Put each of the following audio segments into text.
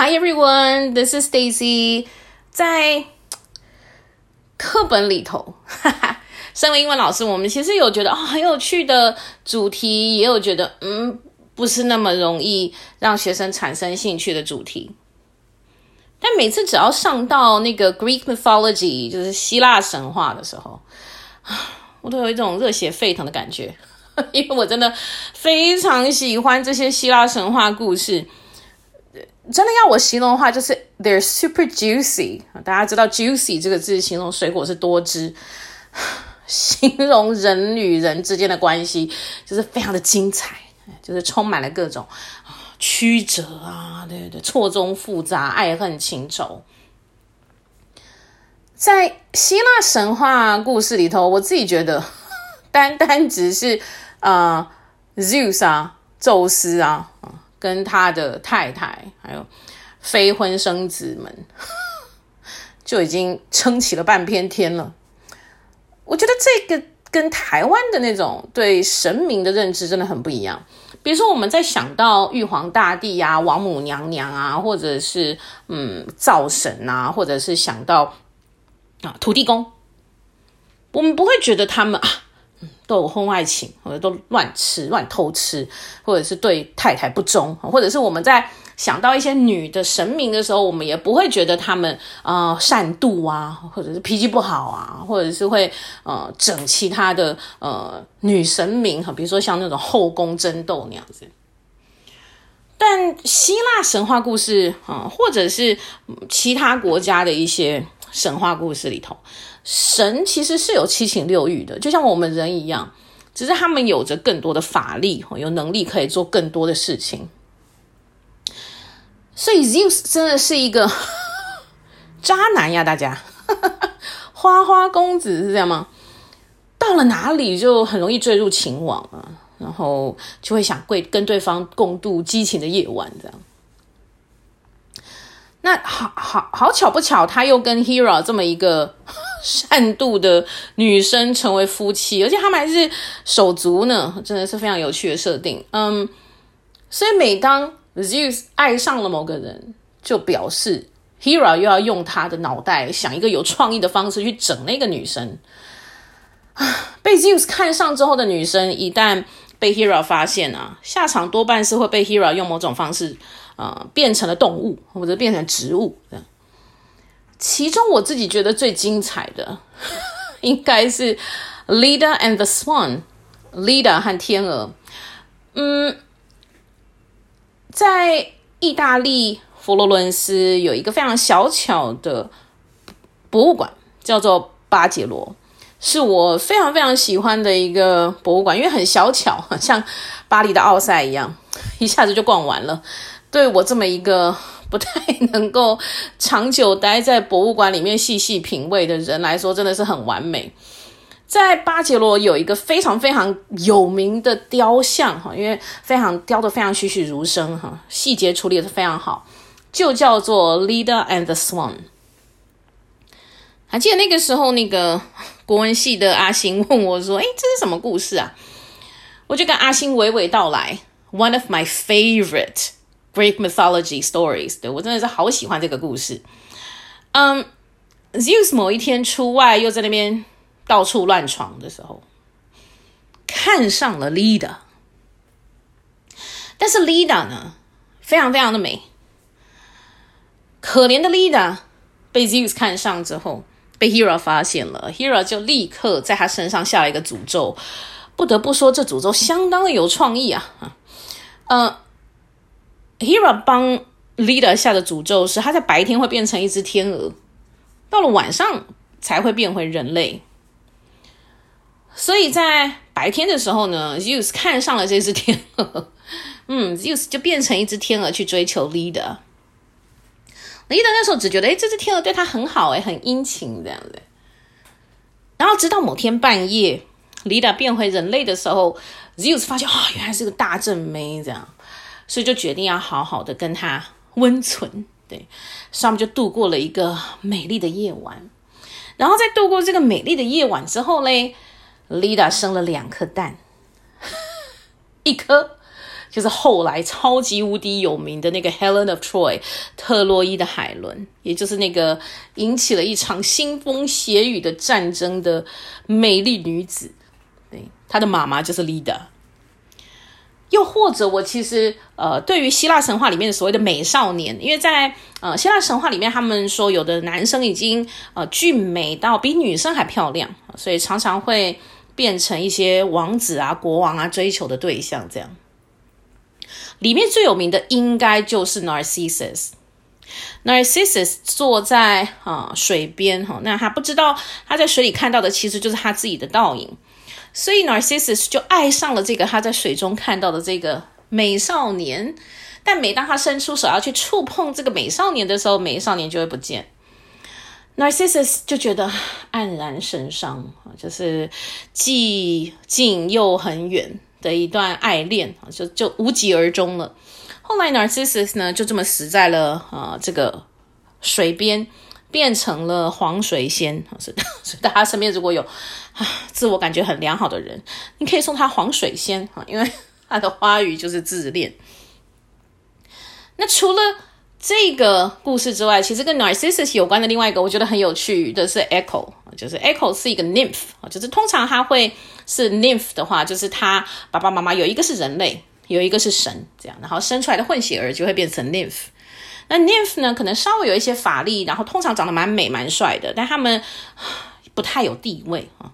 Hi everyone, this is Stacy。在课本里头，哈哈，身为英文老师，我们其实有觉得啊、哦、很有趣的主题，也有觉得嗯不是那么容易让学生产生兴趣的主题。但每次只要上到那个 Greek mythology，就是希腊神话的时候，我都有一种热血沸腾的感觉，因为我真的非常喜欢这些希腊神话故事。真的要我形容的话，就是 they're super juicy。大家知道 juicy 这个字形容水果是多汁，形容人与人之间的关系就是非常的精彩，就是充满了各种曲折啊，对对对，错综复杂，爱恨情仇。在希腊神话故事里头，我自己觉得，单单只是啊、Zeus 啊，宙斯啊。跟他的太太还有非婚生子们，就已经撑起了半边天了。我觉得这个跟台湾的那种对神明的认知真的很不一样。比如说，我们在想到玉皇大帝啊、王母娘娘啊，或者是嗯灶神啊，或者是想到啊土地公，我们不会觉得他们啊。都有婚外情，或者都乱吃、乱偷吃，或者是对太太不忠，或者是我们在想到一些女的神明的时候，我们也不会觉得他们啊、善妒啊，或者是脾气不好啊，或者是会呃整其他的呃女神明哈，比如说像那种后宫争斗那样子。但希腊神话故事啊、或者是其他国家的一些神话故事里头。神其实是有七情六欲的，就像我们人一样，只是他们有着更多的法力，有能力可以做更多的事情。所以 Zeus 真的是一个 渣男呀，大家，花花公子是这样吗？到了哪里就很容易坠入情网啊，然后就会想跪跟对方共度激情的夜晚，这样。那好好好巧不巧，他又跟 Hera 这么一个。善妒的女生成为夫妻，而且他们还是手足呢，真的是非常有趣的设定。嗯，所以每当 Zeus 爱上了某个人，就表示 Hera 又要用他的脑袋想一个有创意的方式去整那个女生。被 Zeus 看上之后的女生，一旦被 Hera 发现啊，下场多半是会被 Hera 用某种方式、呃、变成了动物，或者变成植物这样。其中我自己觉得最精彩的，应该是 Leader and the Swan》《Leader 和天鹅。嗯，在意大利佛罗伦斯有一个非常小巧的博物馆，叫做巴杰罗，是我非常非常喜欢的一个博物馆，因为很小巧，像巴黎的奥赛一样，一下子就逛完了。对我这么一个。不太 能够长久待在博物馆里面细细品味的人来说，真的是很完美。在巴杰罗有一个非常非常有名的雕像哈，因为非常雕的非常栩栩如生哈，细节处理的非常好，就叫做 Leda and the Swan。还记得那个时候，那个国文系的阿星问我说：“诶，这是什么故事啊？”我就跟阿星娓娓道来：“One of my favorite。” Greek mythology stories，对，我真的是好喜欢这个故事。嗯、，Zeus 某一天出外，又在那边到处乱闯的时候，看上了 Leda。但是 Leda 呢，非常非常的美。可怜的 Leda 被 Zeus 看上之后，被 Hera 发现了，Hera 就立刻在他身上下了一个诅咒。不得不说，这诅咒相当的有创意啊。嗯、uh,。Hera 帮 Leda 下的诅咒是，他在白天会变成一只天鹅，到了晚上才会变回人类。所以在白天的时候呢，Zeus 看上了这只天鹅，嗯，Zeus 就变成一只天鹅去追求 Leader Leda。Leda 那时候只觉得，哎，这只天鹅对他很好，哎，很殷勤这样子。然后直到某天半夜，Leda 变回人类的时候，Zeus 发现，啊、哦，原来是个大正妹这样。所以就决定要好好的跟她温存，对，所以他们就度过了一个美丽的夜晚。然后在度过这个美丽的夜晚之后嘞，Leda 生了两颗蛋，一颗就是后来超级无敌有名的那个 Helen of Troy 特洛伊的海伦，也就是那个引起了一场腥风血雨的战争的美丽女子。对，她的妈妈就是 Leda。又或者，我其实呃，对于希腊神话里面的所谓的美少年，因为在呃希腊神话里面，他们说有的男生已经呃俊美到比女生还漂亮，所以常常会变成一些王子啊、国王啊追求的对象。这样，里面最有名的应该就是 Narcissus。Narcissus 坐在啊、水边哈，那他不知道他在水里看到的其实就是他自己的倒影。所以 Narcissus 就爱上了这个他在水中看到的这个美少年，但每当他伸出手要去触碰这个美少年的时候，美少年就会不见。Narcissus 就觉得黯然神伤，就是既近又很远的一段爱恋，就就无疾而终了。后来 Narcissus 呢，就这么死在了啊、呃、这个水边。变成了黄水仙，所以大家身边如果有啊自我感觉很良好的人，你可以送他黄水仙啊，因为他的花语就是自恋。那除了这个故事之外，其实跟 Narcissus 有关的另外一个，我觉得很有趣的是 Echo，就是 Echo 是一个 nymph，就是通常他会是 nymph 的话，就是他爸爸妈妈有一个是人类，有一个是神，这样，然后生出来的混血儿就会变成 nymph。那 nymph 呢，可能稍微有一些法力，然后通常长得蛮美蛮帅的，但他们不太有地位啊。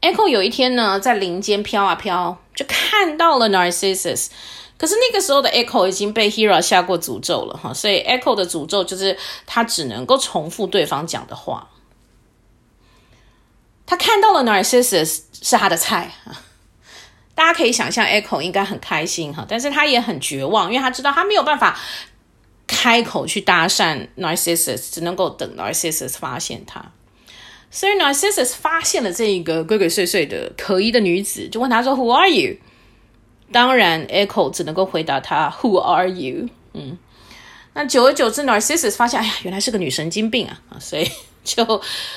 Echo 有一天呢，在林间飘啊飘，就看到了 Narcissus，可是那个时候的 Echo 已经被 Hera 下过诅咒了哈，所以 Echo 的诅咒就是他只能够重复对方讲的话。他看到了 Narcissus 是他的菜。大家可以想象，Echo 应该很开心哈，但是他也很绝望，因为他知道他没有办法开口去搭讪 Narcissus，只能够等 Narcissus 发现他。所以 Narcissus 发现了这一个鬼鬼祟祟的可疑的女子，就问他说：“Who are you？” 当然，Echo 只能够回答他：“Who are you？” 嗯，那久而久之，Narcissus 发现，哎呀，原来是个女神经病啊，所以就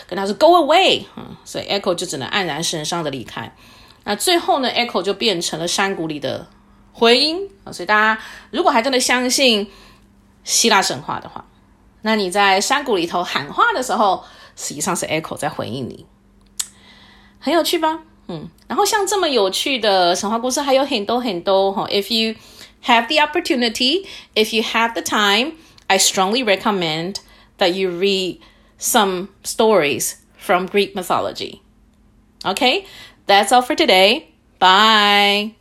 跟他说：“Go away！” 啊，所以 Echo 就只能黯然神伤的离开。那最后呢，Echo 就变成了山谷里的回音啊！所以大家如果还真的相信希腊神话的话，那你在山谷里头喊话的时候，实际上是 Echo 在回应你，很有趣吧？嗯，然后像这么有趣的神话故事还有很多很多哈。If you have the opportunity, if you have the time, I strongly recommend that you read some stories from Greek mythology. Okay? That's all for today. Bye.